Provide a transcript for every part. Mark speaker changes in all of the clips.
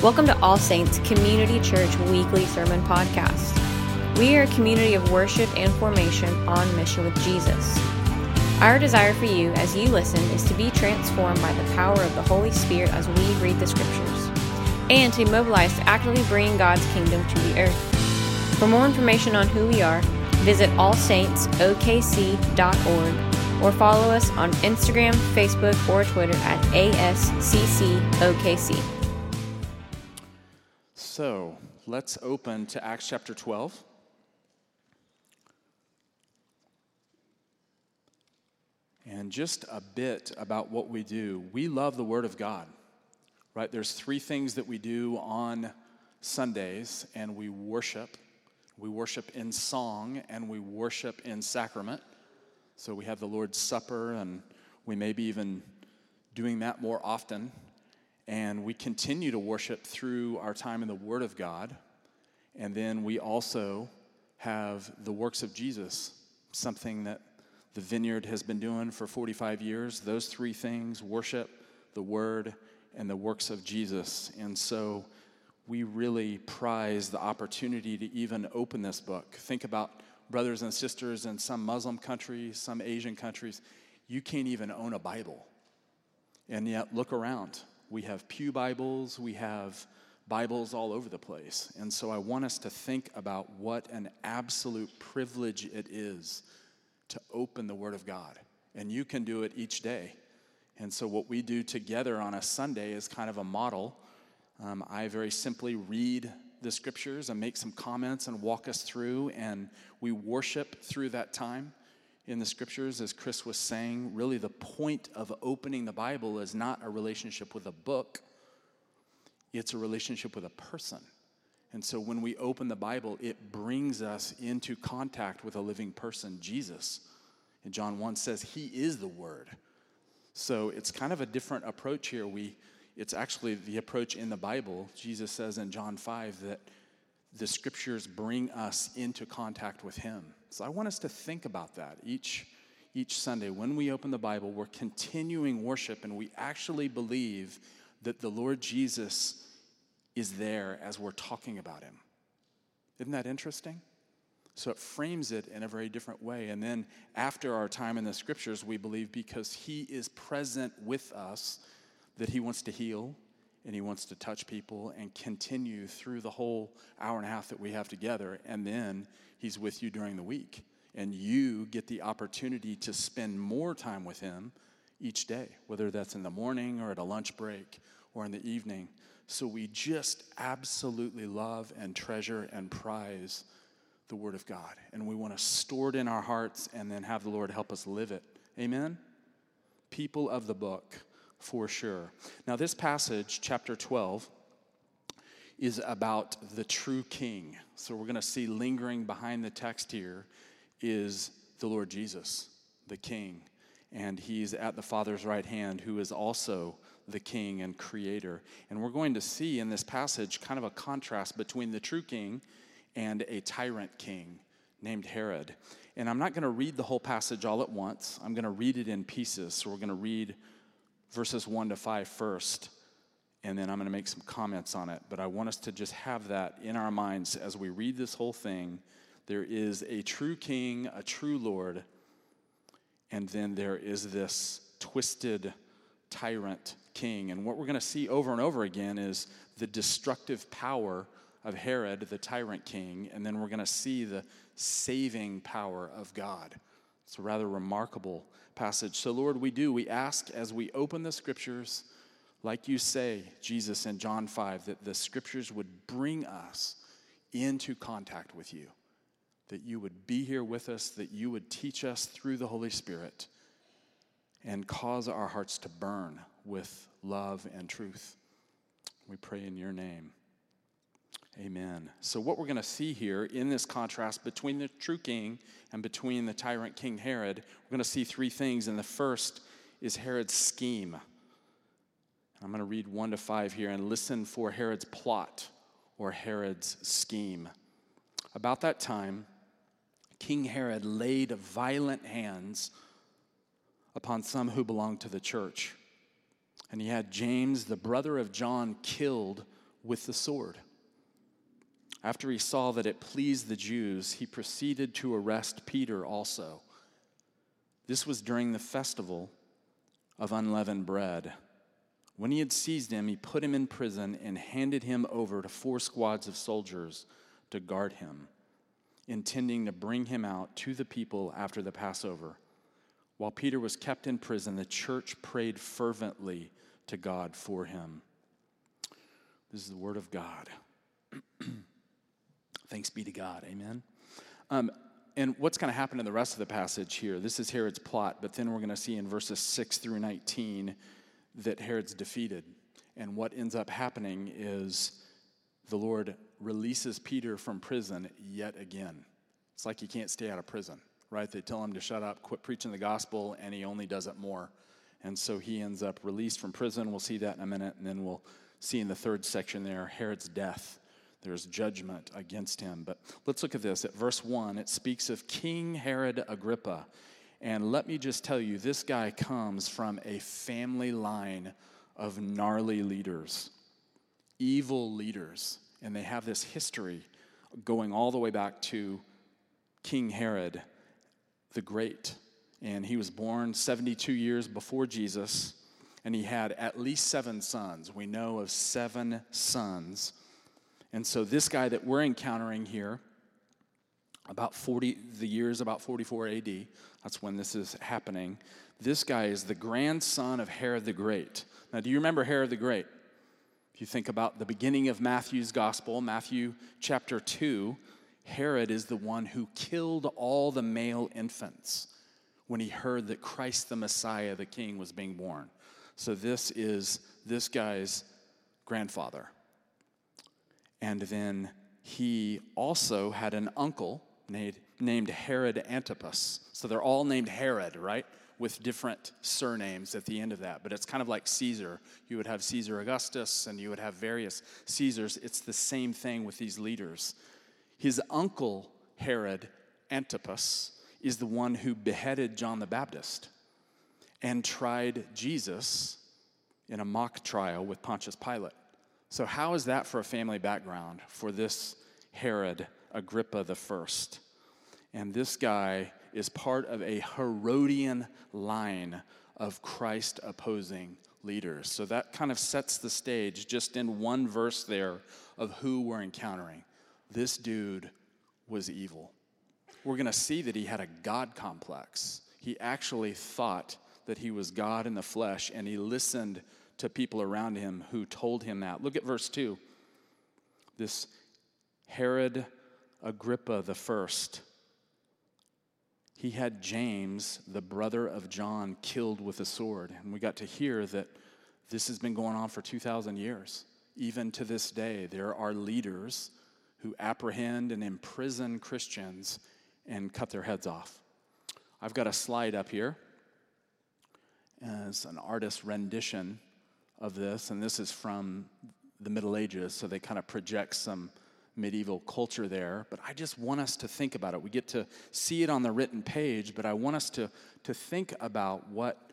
Speaker 1: Welcome to All Saints Community Church Weekly Sermon Podcast. We are a community of worship and formation on mission with Jesus. Our desire for you as you listen is to be transformed by the power of the Holy Spirit as we read the Scriptures, and to mobilize to actively bring God's kingdom to the earth. For more information on who we are, visit allsaintsokc.org or follow us on Instagram, Facebook, or Twitter at ASCCOKC.
Speaker 2: So let's open to Acts chapter 12. And just a bit about what we do. We love the Word of God, right? There's three things that we do on Sundays, and we worship. We worship in song, and we worship in sacrament. So we have the Lord's Supper, and we may be even doing that more often. And we continue to worship through our time in the Word of God. And then we also have the works of Jesus, something that the vineyard has been doing for 45 years. Those three things worship, the Word, and the works of Jesus. And so we really prize the opportunity to even open this book. Think about brothers and sisters in some Muslim countries, some Asian countries. You can't even own a Bible. And yet, look around. We have Pew Bibles, we have Bibles all over the place. And so I want us to think about what an absolute privilege it is to open the Word of God. And you can do it each day. And so what we do together on a Sunday is kind of a model. Um, I very simply read the scriptures and make some comments and walk us through, and we worship through that time in the scriptures, as Chris was saying, really the point of opening the Bible is not a relationship with a book, it's a relationship with a person. And so when we open the Bible, it brings us into contact with a living person, Jesus. And John 1 says, He is the Word. So it's kind of a different approach here. We, it's actually the approach in the Bible. Jesus says in John 5 that the scriptures bring us into contact with him. So I want us to think about that each, each Sunday. When we open the Bible, we're continuing worship and we actually believe that the Lord Jesus is there as we're talking about him. Isn't that interesting? So it frames it in a very different way. And then after our time in the scriptures, we believe because he is present with us that he wants to heal, and he wants to touch people and continue through the whole hour and a half that we have together. And then he's with you during the week. And you get the opportunity to spend more time with him each day, whether that's in the morning or at a lunch break or in the evening. So we just absolutely love and treasure and prize the Word of God. And we want to store it in our hearts and then have the Lord help us live it. Amen? People of the book for sure. Now, this passage, chapter 12, is about the true king. So, we're going to see lingering behind the text here is the Lord Jesus, the king. And he's at the Father's right hand, who is also the king and creator. And we're going to see in this passage kind of a contrast between the true king and a tyrant king named Herod. And I'm not going to read the whole passage all at once, I'm going to read it in pieces. So, we're going to read verses 1 to 5 first, and then I'm going to make some comments on it. But I want us to just have that in our minds as we read this whole thing. There is a true king, a true Lord, and then there is this twisted tyrant king. And what we're going to see over and over again is the destructive power of Herod, the tyrant king, and then we're going to see the saving power of God. It's a rather remarkable passage. So, Lord, we do. We ask as we open the scriptures, like you say, Jesus, in John 5, that the scriptures would bring us into contact with you, that you would be here with us, that you would teach us through the Holy Spirit and cause our hearts to burn with love and truth. We pray in your name. Amen. So, what we're going to see here in this contrast between the true king and between the tyrant King Herod, we're going to see three things. And the first is Herod's scheme. I'm going to read one to five here and listen for Herod's plot or Herod's scheme. About that time, King Herod laid violent hands upon some who belonged to the church. And he had James, the brother of John, killed with the sword. After he saw that it pleased the Jews, he proceeded to arrest Peter also. This was during the festival of unleavened bread. When he had seized him, he put him in prison and handed him over to four squads of soldiers to guard him, intending to bring him out to the people after the Passover. While Peter was kept in prison, the church prayed fervently to God for him. This is the word of God. Thanks be to God. Amen. Um, and what's going to happen in the rest of the passage here? This is Herod's plot, but then we're going to see in verses 6 through 19 that Herod's defeated. And what ends up happening is the Lord releases Peter from prison yet again. It's like he can't stay out of prison, right? They tell him to shut up, quit preaching the gospel, and he only does it more. And so he ends up released from prison. We'll see that in a minute. And then we'll see in the third section there Herod's death. There's judgment against him. But let's look at this. At verse 1, it speaks of King Herod Agrippa. And let me just tell you, this guy comes from a family line of gnarly leaders, evil leaders. And they have this history going all the way back to King Herod the Great. And he was born 72 years before Jesus, and he had at least seven sons. We know of seven sons. And so, this guy that we're encountering here, about 40, the years about 44 AD, that's when this is happening. This guy is the grandson of Herod the Great. Now, do you remember Herod the Great? If you think about the beginning of Matthew's gospel, Matthew chapter 2, Herod is the one who killed all the male infants when he heard that Christ the Messiah, the King, was being born. So, this is this guy's grandfather. And then he also had an uncle named Herod Antipas. So they're all named Herod, right? With different surnames at the end of that. But it's kind of like Caesar. You would have Caesar Augustus and you would have various Caesars. It's the same thing with these leaders. His uncle, Herod Antipas, is the one who beheaded John the Baptist and tried Jesus in a mock trial with Pontius Pilate. So, how is that for a family background for this Herod Agrippa the first? And this guy is part of a Herodian line of Christ opposing leaders. So that kind of sets the stage just in one verse there of who we're encountering. This dude was evil. We're going to see that he had a God complex. He actually thought that he was God in the flesh, and he listened to people around him who told him that. Look at verse 2. This Herod Agrippa the first, he had James, the brother of John, killed with a sword. And we got to hear that this has been going on for 2,000 years. Even to this day, there are leaders who apprehend and imprison Christians and cut their heads off. I've got a slide up here as an artist's rendition of this, and this is from the Middle Ages, so they kind of project some medieval culture there. But I just want us to think about it. We get to see it on the written page, but I want us to, to think about what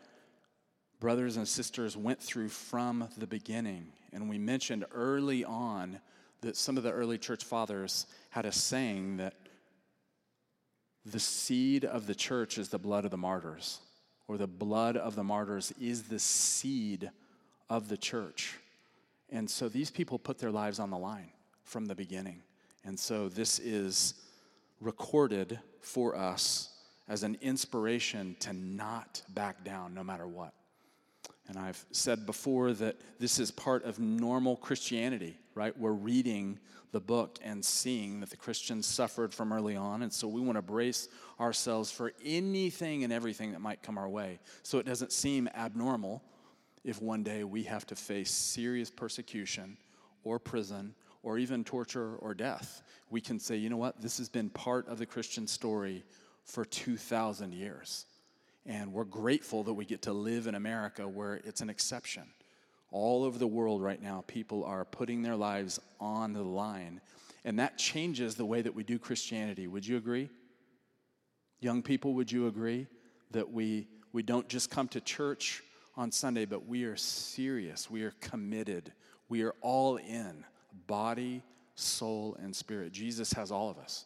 Speaker 2: brothers and sisters went through from the beginning. And we mentioned early on that some of the early church fathers had a saying that the seed of the church is the blood of the martyrs, or the blood of the martyrs is the seed of the church. And so these people put their lives on the line from the beginning. And so this is recorded for us as an inspiration to not back down no matter what. And I've said before that this is part of normal Christianity, right? We're reading the book and seeing that the Christians suffered from early on. And so we want to brace ourselves for anything and everything that might come our way. So it doesn't seem abnormal if one day we have to face serious persecution or prison or even torture or death. We can say, you know what, this has been part of the Christian story for 2,000 years. And we're grateful that we get to live in America where it's an exception. All over the world right now, people are putting their lives on the line. And that changes the way that we do Christianity. Would you agree? Young people, would you agree that we, we don't just come to church on Sunday, but we are serious. We are committed. We are all in body, soul, and spirit. Jesus has all of us.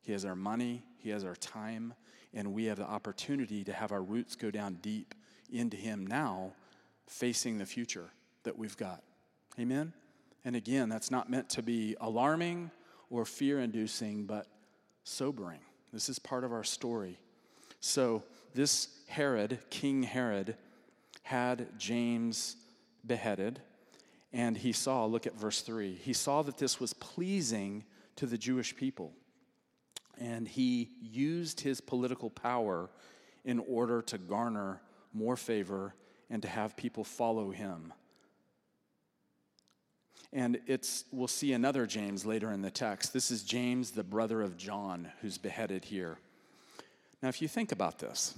Speaker 2: He has our money, He has our time, and we have the opportunity to have our roots go down deep into Him now, facing the future that we've got. Amen? And again, that's not meant to be alarming or fear inducing, but sobering. This is part of our story. So, this Herod, King Herod, had James beheaded, and he saw, look at verse 3, he saw that this was pleasing to the Jewish people. And he used his political power in order to garner more favor and to have people follow him. And it's, we'll see another James later in the text. This is James, the brother of John, who's beheaded here. Now, if you think about this,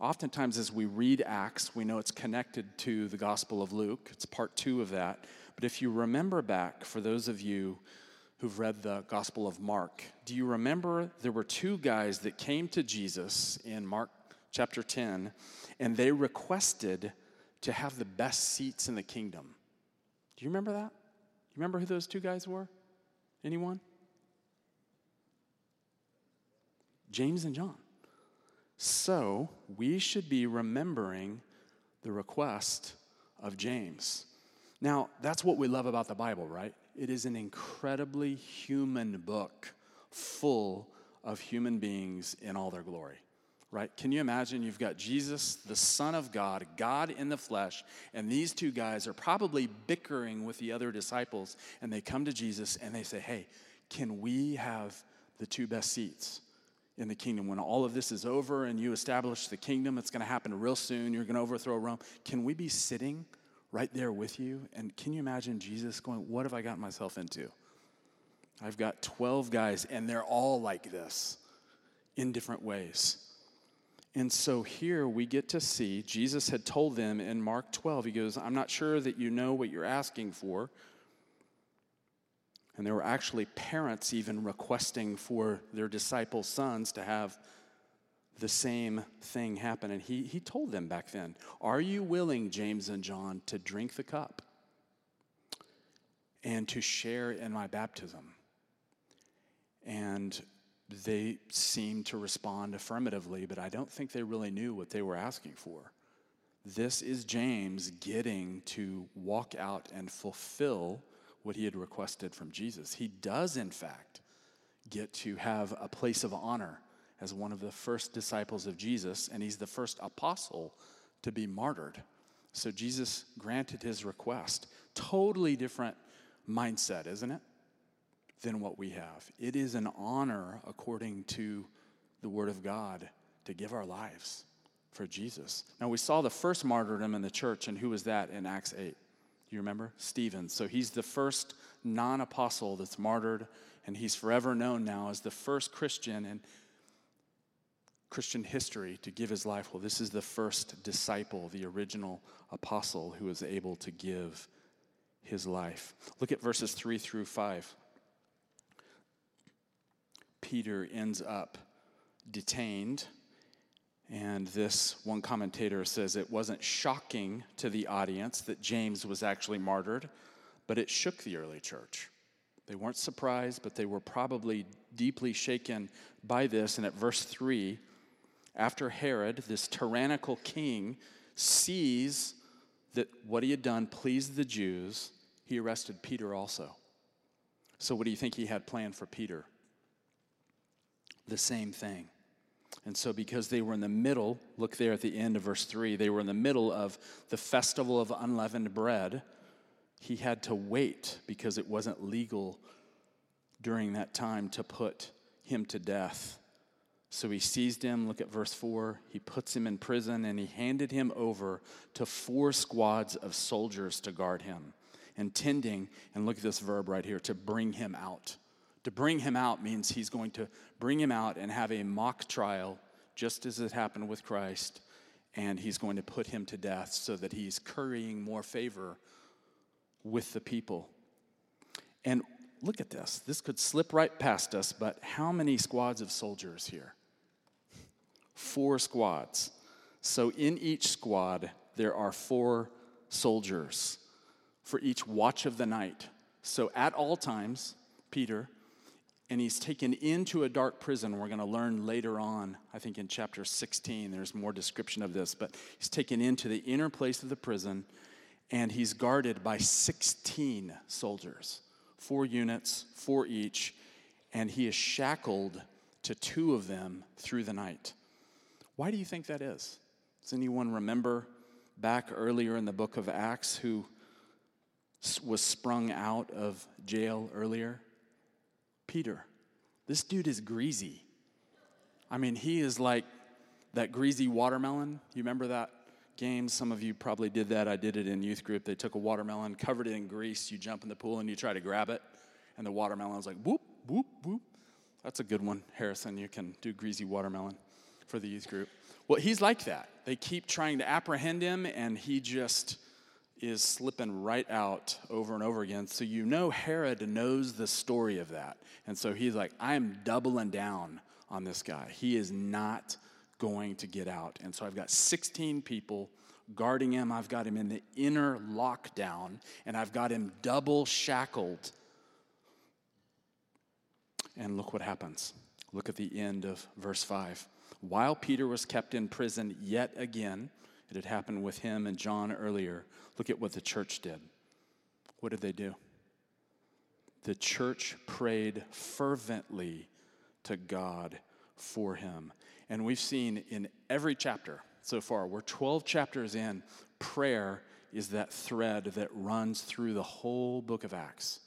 Speaker 2: oftentimes as we read Acts, we know it's connected to the Gospel of Luke. It's part two of that. But if you remember back, for those of you who've read the Gospel of Mark, do you remember there were two guys that came to Jesus in Mark chapter 10, and they requested to have the best seats in the kingdom? Do you remember that? You remember who those two guys were? Anyone? James and John. So we should be remembering the request of James. Now, that's what we love about the Bible, right? It is an incredibly human book full of human beings in all their glory right? Can you imagine you've got Jesus, the Son of God, God in the flesh, and these two guys are probably bickering with the other disciples, and they come to Jesus and they say, Hey, can we have the two best seats in the kingdom? When all of this is over and you establish the kingdom, it's going to happen real soon. You're going to overthrow Rome. Can we be sitting right there with you? And can you imagine Jesus going, What have I gotten myself into? I've got 12 guys, and they're all like this in different ways. And so here we get to see Jesus had told them in Mark 12, he goes, I'm not sure that you know what you're asking for. And there were actually parents even requesting for their disciples' sons to have the same thing happen. And he, he told them back then, Are you willing, James and John, to drink the cup and to share in my baptism? And they seemed to respond affirmatively, but I don't think they really knew what they were asking for. This is James getting to walk out and fulfill what he had requested from Jesus. He does, in fact, get to have a place of honor as one of the first disciples of Jesus, and he's the first apostle to be martyred. So Jesus granted his request. Totally different mindset, isn't it? than what we have. It is an honor, according to the Word of God, to give our lives for Jesus. Now, we saw the first martyrdom in the church, and who was that in Acts 8? You remember? Stephen. So he's the first non apostle that's martyred, and he's forever known now as the first Christian in Christian history to give his life. Well, this is the first disciple, the original apostle who was able to give his life. Look at verses 3 through 5. Peter ends up detained. And this one commentator says it wasn't shocking to the audience that James was actually martyred, but it shook the early church. They weren't surprised, but they were probably deeply shaken by this. And at verse 3, after Herod, this tyrannical king, sees that what he had done pleased the Jews, he arrested Peter also. So, what do you think he had planned for Peter? the same thing. And so, because they were in the middle, look there at the end of verse 3, they were in the middle of the festival of unleavened bread. He had to wait because it wasn't legal during that time to put him to death. So he seized him, look at verse 4. He puts him in prison and he handed him over to four squads of soldiers to guard him, intending, and look at this verb right here, to bring him out. To bring him out means he's going to bring him out and have a mock trial, just as it happened with Christ, and he's going to put him to death so that he's currying more favor with the people. And look at this. This could slip right past us, but how many squads of soldiers here? Four squads. So in each squad, there are four soldiers for each watch of the night So at all times, Peter, and he's taken into a dark prison. We're going to learn later on, I think in chapter 16, there's more description of this, but he's taken into the inner place of the prison and he's guarded by 16 soldiers, four units, four each, and he is shackled to two of them through the night. Why do you think that is? Does anyone remember back earlier in the book of Acts who was sprung out of jail earlier? Peter. This dude is greasy. I mean, he is like that greasy watermelon. You remember that game? Some of you probably did that. I did it in youth group. They took a watermelon, covered it in grease, you jump in the pool and you try to grab it, and the watermelon's like whoop, whoop, whoop. That's a good one, Harrison. You can do greasy watermelon for the youth group. Well, he's like that. They keep trying to apprehend him, and he just is slipping right out over and over again. So you know Herod knows the story of that. And so he's like, I'm doubling down on this guy. He is not going to get out. And so I've got 16 people guarding him. I've got him in the inner lockdown, and I've got him double shackled. And look what happens. Look at the end of verse 5. While Peter was kept in prison yet again, it had happened with him and John earlier. Look at what the church did. What did they do? The church prayed fervently to God for him. And we've seen in every chapter so far, we're 12 chapters in, prayer is that thread that runs through the whole book of Acts.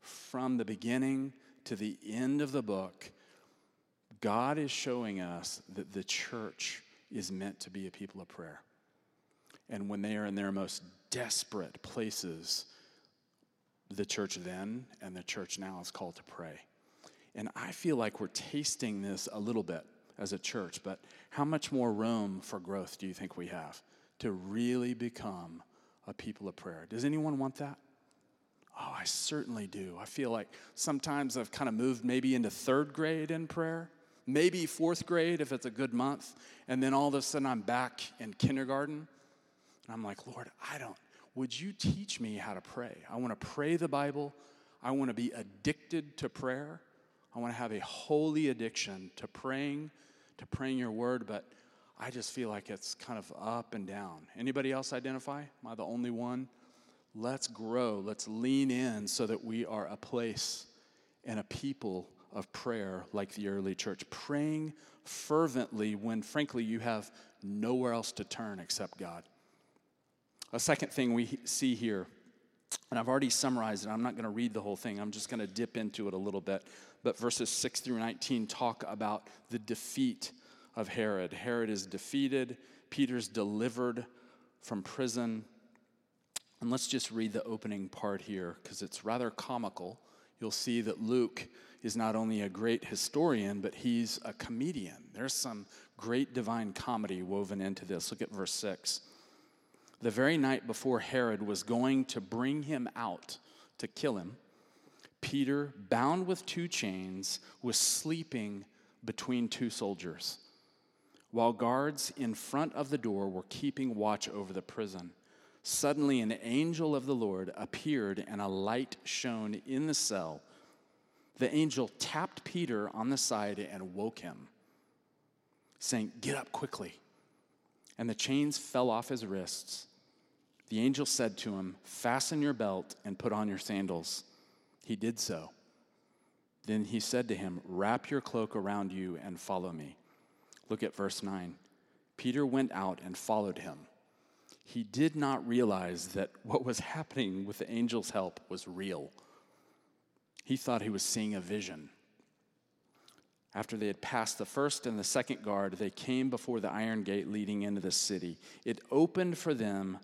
Speaker 2: From the beginning to the end of the book, God is showing us that the church is meant to be a people of prayer. And when they are in their most desperate places, the church then and the church now is called to pray. And I feel like we're tasting this a little bit as a church, but how much more room for growth do you think we have to really become a people of prayer? Does anyone want that? Oh, I certainly do. I feel like sometimes I've kind of moved maybe into third grade in prayer, maybe fourth grade if it's a good month, and then all of a sudden I'm back in kindergarten. And I'm like, Lord, I don't, would you teach me how to pray? I want to pray the Bible. I want to be addicted to prayer. I want to have a holy addiction to praying, to praying your word, but I just feel like it's kind of up and down. Anybody else identify? Am I the only one? Let's grow. Let's lean in so that we are a place and a people of prayer like the early church, praying fervently when, frankly, you have nowhere else to turn except God. A second thing we see here, and I've already summarized it, I'm not going to read the whole thing, I'm just going to dip into it a little bit. But verses 6 through 19 talk about the defeat of Herod. Herod is defeated, Peter's delivered from prison. And let's just read the opening part here because it's rather comical. You'll see that Luke is not only a great historian, but he's a comedian. There's some great divine comedy woven into this. Look at verse 6. The very night before Herod was going to bring him out to kill him, Peter, bound with two chains, was sleeping between two soldiers, while guards in front of the door were keeping watch over the prison. Suddenly, an angel of the Lord appeared, and a light shone in the cell. The angel tapped Peter on the side and woke him, saying, Get up quickly. And the chains fell off his wrists. The angel said to him, Fasten your belt and put on your sandals. He did so. Then he said to him, Wrap your cloak around you and follow me. Look at verse 9. Peter went out and followed him he did not realize that what was happening with the angel's help was real. He thought he was seeing a vision. After they had passed the first and the second guard, they came before the iron gate leading into the city. It opened for them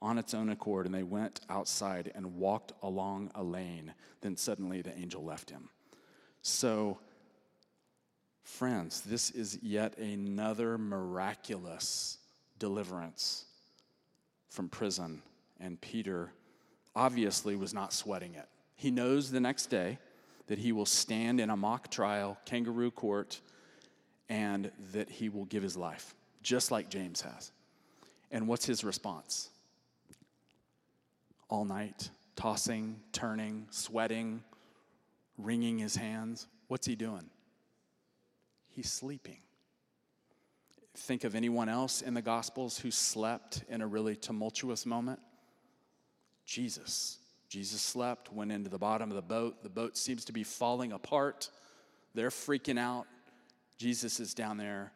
Speaker 2: on its own accord, and they went outside and walked along a lane. Then suddenly the angel left him. So, friends, this is yet another miraculous deliverance from prison, and Peter obviously was not sweating it. He knows the next day that he will stand in a mock trial, kangaroo court, and that he will give his life, just like James has. And what's his response? All night tossing, turning, sweating, wringing his hands. What's he doing? He's sleeping. Think of anyone else in the Gospels who slept in a really tumultuous moment? Jesus. Jesus slept, went into the bottom of the boat. The boat seems to be falling apart. They're freaking out. Jesus is down there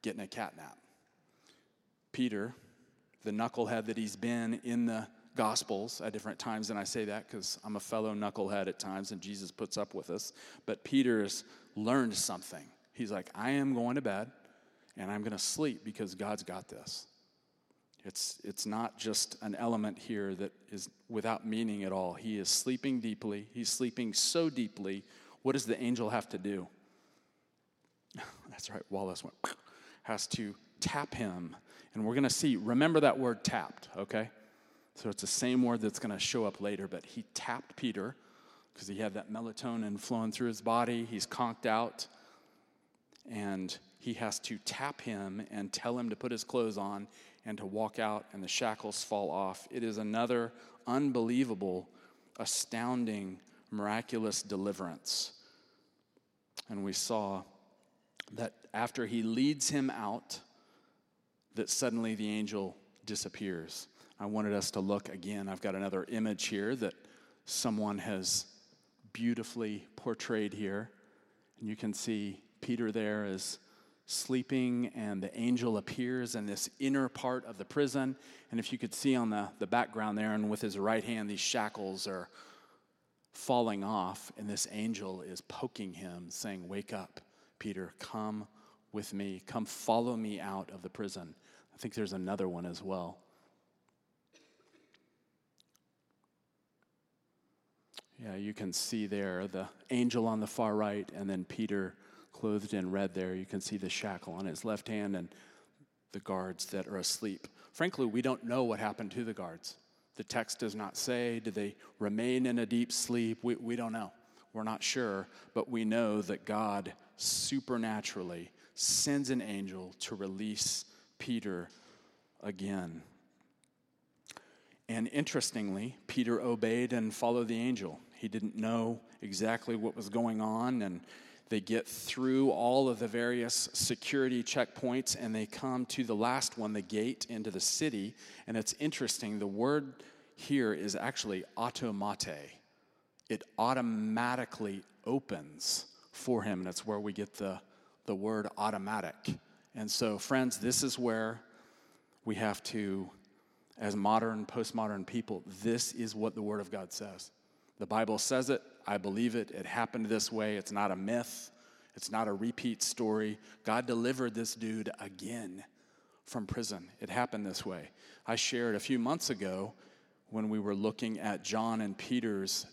Speaker 2: getting a cat nap. Peter, the knucklehead that he's been in the Gospels at different times, and I say that because I'm a fellow knucklehead at times, and Jesus puts up with us. But Peter's learned something. He's like, I am going to bed, and I'm going to sleep because God's got this. It's, it's not just an element here that is without meaning at all. He is sleeping deeply. He's sleeping so deeply. What does the angel have to do? That's right, Wallace went, has to tap him. And we're going to see, remember that word tapped, okay? So it's the same word that's going to show up later, but he tapped Peter because he had that melatonin flowing through his body. He's conked out. And he has to tap him and tell him to put his clothes on and to walk out, and the shackles fall off. It is another unbelievable, astounding, miraculous deliverance. And we saw that after he leads him out, that suddenly the angel disappears. I wanted us to look again. I've got another image here that someone has beautifully portrayed here. And you can see Peter there is sleeping, and the angel appears in this inner part of the prison. And if you could see on the, the background there, and with his right hand, these shackles are falling off, and this angel is poking him, saying, Wake up, Peter, come with me, come follow me out of the prison. I think there's another one as well. Yeah, you can see there the angel on the far right, and then Peter clothed in red there. You can see the shackle on his left hand and the guards that are asleep. Frankly, we don't know what happened to the guards. The text does not say, did they remain in a deep sleep? We, we don't know. We're not sure, but we know that God supernaturally sends an angel to release Peter again. And interestingly, Peter obeyed and followed the angel. He didn't know exactly what was going on, and they get through all of the various security checkpoints and they come to the last one, the gate into the city. And it's interesting, the word here is actually automate. It automatically opens for him, and that's where we get the, the word automatic. And so, friends, this is where we have to, as modern, postmodern people, this is what the Word of God says. The Bible says it. I believe it. It happened this way. It's not a myth, it's not a repeat story. God delivered this dude again from prison. It happened this way. I shared a few months ago when we were looking at John and Peter's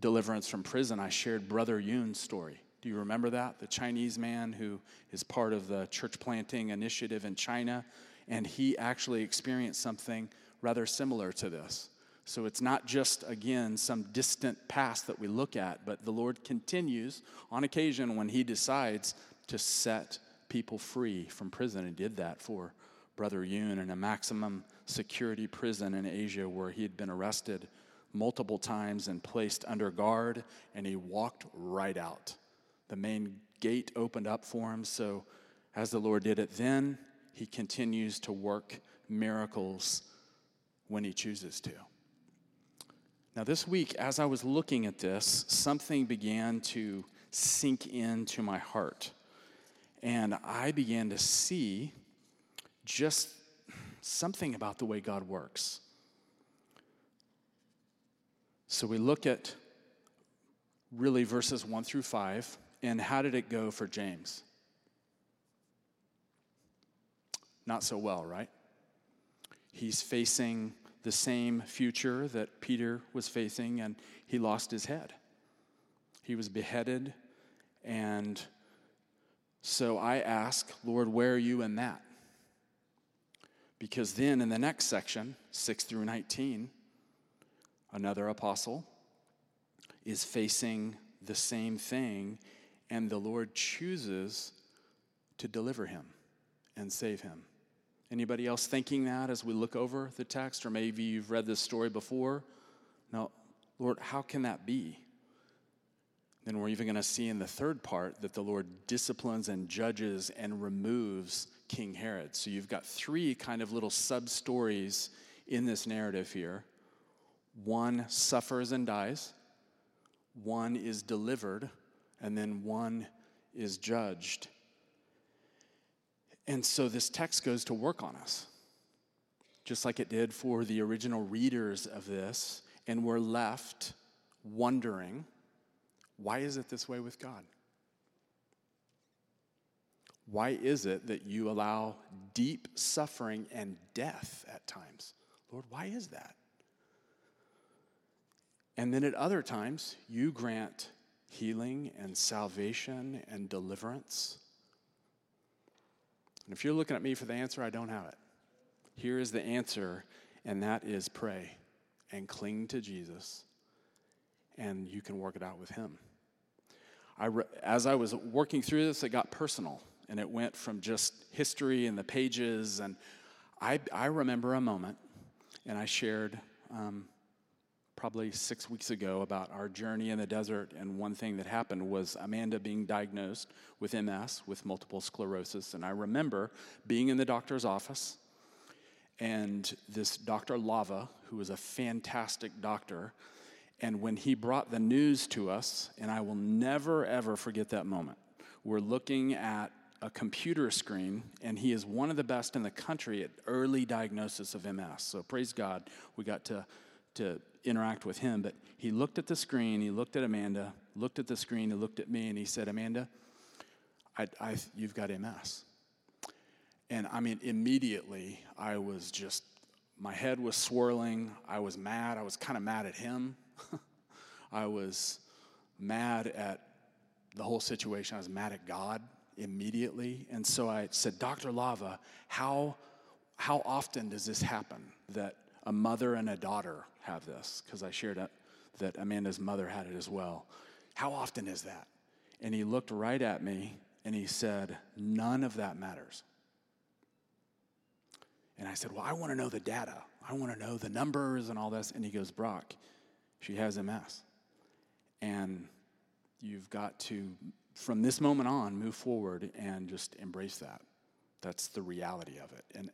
Speaker 2: deliverance from prison, I shared Brother Yun's story. Do you remember that? The Chinese man who is part of the church planting initiative in China, and he actually experienced something rather similar to this. So it's not just, again, some distant past that we look at, but the Lord continues on occasion when He decides to set people free from prison. He did that for Brother Yun in a maximum security prison in Asia where he had been arrested multiple times and placed under guard, and he walked right out. The main gate opened up for him. So, as the Lord did it then, he continues to work miracles when he chooses to. Now, this week, as I was looking at this, something began to sink into my heart. And I began to see just something about the way God works. So we look at really verses 1 through 5, and how did it go for James? Not so well, right? He's facing the same future that Peter was facing, and he lost his head. He was beheaded, and so I ask, Lord, where are you in that? Because then in the next section, 6 through 19, another apostle is facing the same thing, and the Lord chooses to deliver him and save him. Anybody else thinking that as we look over the text? Or maybe you've read this story before? Now, Lord, how can that be? Then we're even going to see in the third part that the Lord disciplines and judges and removes King Herod. So you've got three kind of little sub stories in this narrative here. One suffers and dies, one is delivered, and then one is judged. And so this text goes to work on us, just like it did for the original readers of this, and we're left wondering why is it this way with God? Why is it that you allow deep suffering and death at times? Lord, why is that? And then at other times, you grant healing and salvation and deliverance. And if you're looking at me for the answer, I don't have it. Here is the answer, and that is pray and cling to Jesus, and you can work it out with Him. I re- as I was working through this, it got personal, and it went from just history and the pages. And I, I remember a moment, and I shared um, probably six weeks ago about our journey in the desert. And one thing that happened was Amanda being diagnosed with MS, with multiple sclerosis. And I remember being in the doctor's office, and this Dr. Lava, who was a fantastic doctor, and when he brought the news to us, and I will never, ever forget that moment, we're looking at a computer screen, and he is one of the best in the country at early diagnosis of MS. So praise God, we got to, to interact with him. But he looked at the screen, he looked at Amanda, looked at the screen, he looked at me, and he said, Amanda, I, I, you've got MS. And I mean, immediately, I was just, my head was swirling. I was mad. I was kind of mad at him I was mad at the whole situation. I was mad at God immediately. And so I said, Dr. Lava, how, how often does this happen that a mother and a daughter have this? Because I shared that, Amanda's mother had it as well. How often is that? And he looked right at me and he said, None of that matters. And I said, Well, I want to know the data. I want to know the numbers and all this. And he goes, Brock, she has MS. And you've got to, from this moment on, move forward and just embrace that. That's the reality of it. And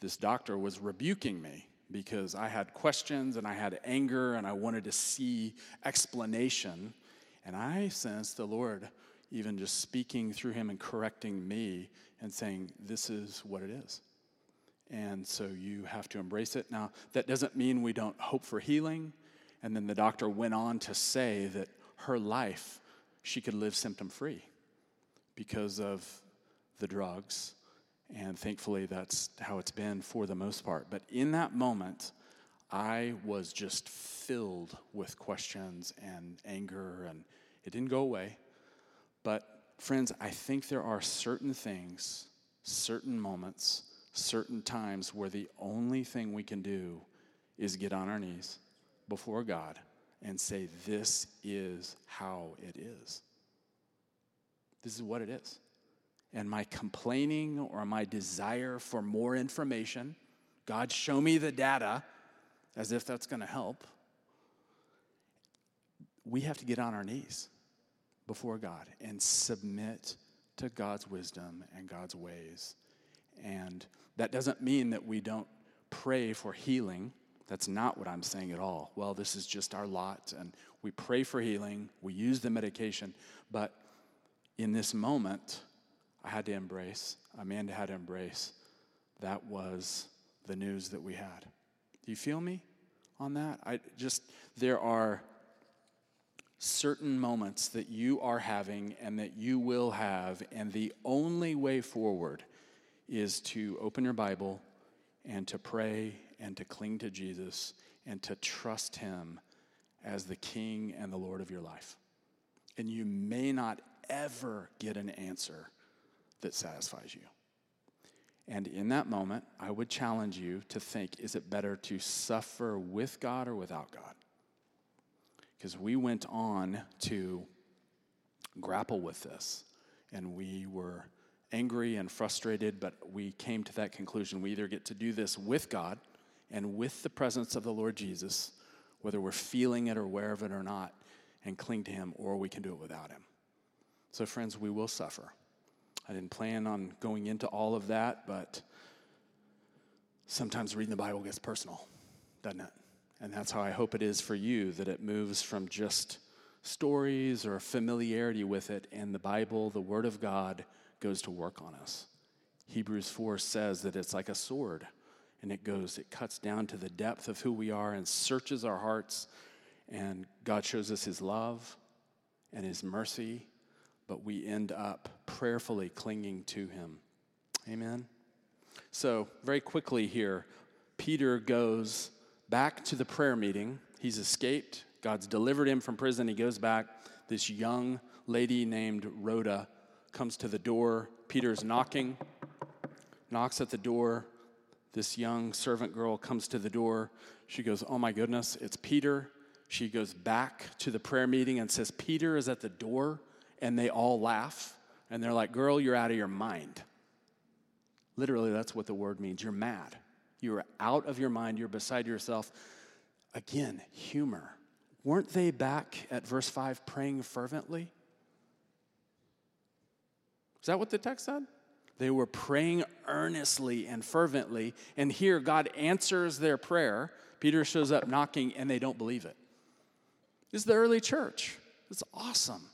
Speaker 2: this doctor was rebuking me because I had questions and I had anger and I wanted to see explanation. And I sensed the Lord even just speaking through him and correcting me and saying, This is what it is. And so you have to embrace it. Now, that doesn't mean we don't hope for healing. And then the doctor went on to say that her life, she could live symptom free because of the drugs. And thankfully, that's how it's been for the most part. But in that moment, I was just filled with questions and anger, and it didn't go away. But, friends, I think there are certain things, certain moments, certain times where the only thing we can do is get on our knees before God and say, This is how it is. This is what it is. And my complaining or my desire for more information, God, show me the data, as if that's going to help. We have to get on our knees before God and submit to God's wisdom and God's ways. And that doesn't mean that we don't pray for healing that's not what I'm saying at all. Well, this is just our lot, and we pray for healing, we use the medication, but in this moment, I had to embrace, Amanda had to embrace, that was the news that we had. Do you feel me on that? I just, there are certain moments that you are having and that you will have, and the only way forward is to open your Bible and to pray and to cling to Jesus and to trust Him as the King and the Lord of your life. And you may not ever get an answer that satisfies you. And in that moment, I would challenge you to think is it better to suffer with God or without God? Because we went on to grapple with this and we were angry and frustrated, but we came to that conclusion. We either get to do this with God and with the presence of the Lord Jesus, whether we're feeling it or aware of it or not, and cling to Him, or we can do it without Him. So, friends, we will suffer. I didn't plan on going into all of that, but sometimes reading the Bible gets personal, doesn't it? And that's how I hope it is for you that it moves from just stories or familiarity with it, and the Bible, the Word of God, goes to work on us. Hebrews 4 says that it's like a sword, and it goes, it cuts down to the depth of who we are and searches our hearts, and God shows us His love and His mercy, but we end up prayerfully clinging to Him. Amen. So, very quickly here, Peter goes back to the prayer meeting. He's escaped. God's delivered him from prison. He goes back. This young lady named Rhoda comes to the door. Peter's knocking, knocks at the door. This young servant girl comes to the door. She goes, Oh my goodness, it's Peter. She goes back to the prayer meeting and says, Peter is at the door. And they all laugh. And they're like, Girl, you're out of your mind. Literally, that's what the word means. You're mad. You're out of your mind. You're beside yourself. Again, humor. Weren't they back at verse 5 praying fervently? Is that what the text said? They were praying earnestly and fervently. And here, God answers their prayer. Peter shows up knocking, and they don't believe it. This is the early church. It's awesome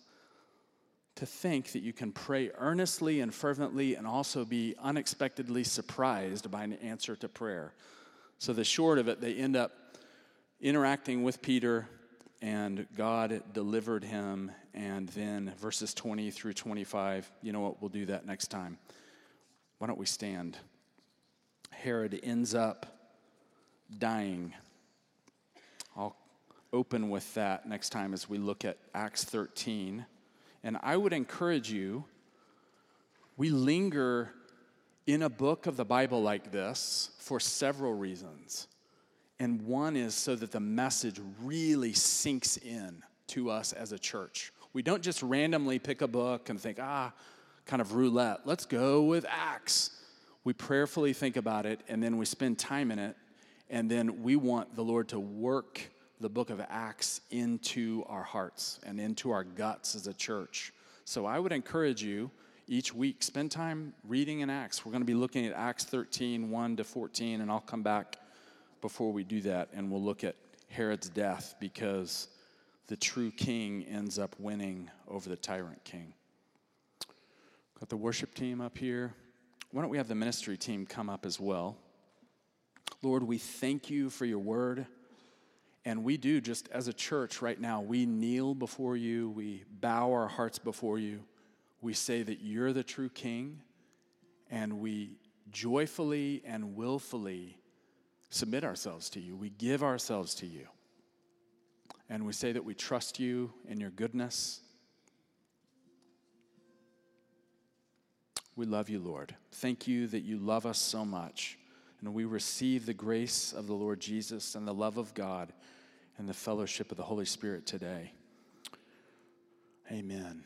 Speaker 2: to think that you can pray earnestly and fervently and also be unexpectedly surprised by an answer to prayer. So, the short of it, they end up interacting with Peter, and God delivered him. And then verses 20 through 25, you know what? We'll do that next time. Why don't we stand? Herod ends up dying. I'll open with that next time as we look at Acts 13. And I would encourage you, we linger in a book of the Bible like this for several reasons. And one is so that the message really sinks in to us as a church. We don't just randomly pick a book and think, ah, kind of roulette. Let's go with Acts. We prayerfully think about it and then we spend time in it. And then we want the Lord to work the book of Acts into our hearts and into our guts as a church. So I would encourage you each week, spend time reading in Acts. We're going to be looking at Acts 13, 1 to 14, and I'll come back before we do that and we'll look at Herod's death because the true king ends up winning over the tyrant king. Got the worship team up here. Why don't we have the ministry team come up as well? Lord, we thank you for your word. And we do, just as a church right now, we kneel before you, we bow our hearts before you, we say that you're the true king, and we joyfully and willfully submit ourselves to you. We give ourselves to you. And we say that we trust you in your goodness. We love you, Lord. Thank you that you love us so much. And we receive the grace of the Lord Jesus and the love of God and the fellowship of the Holy Spirit today. Amen.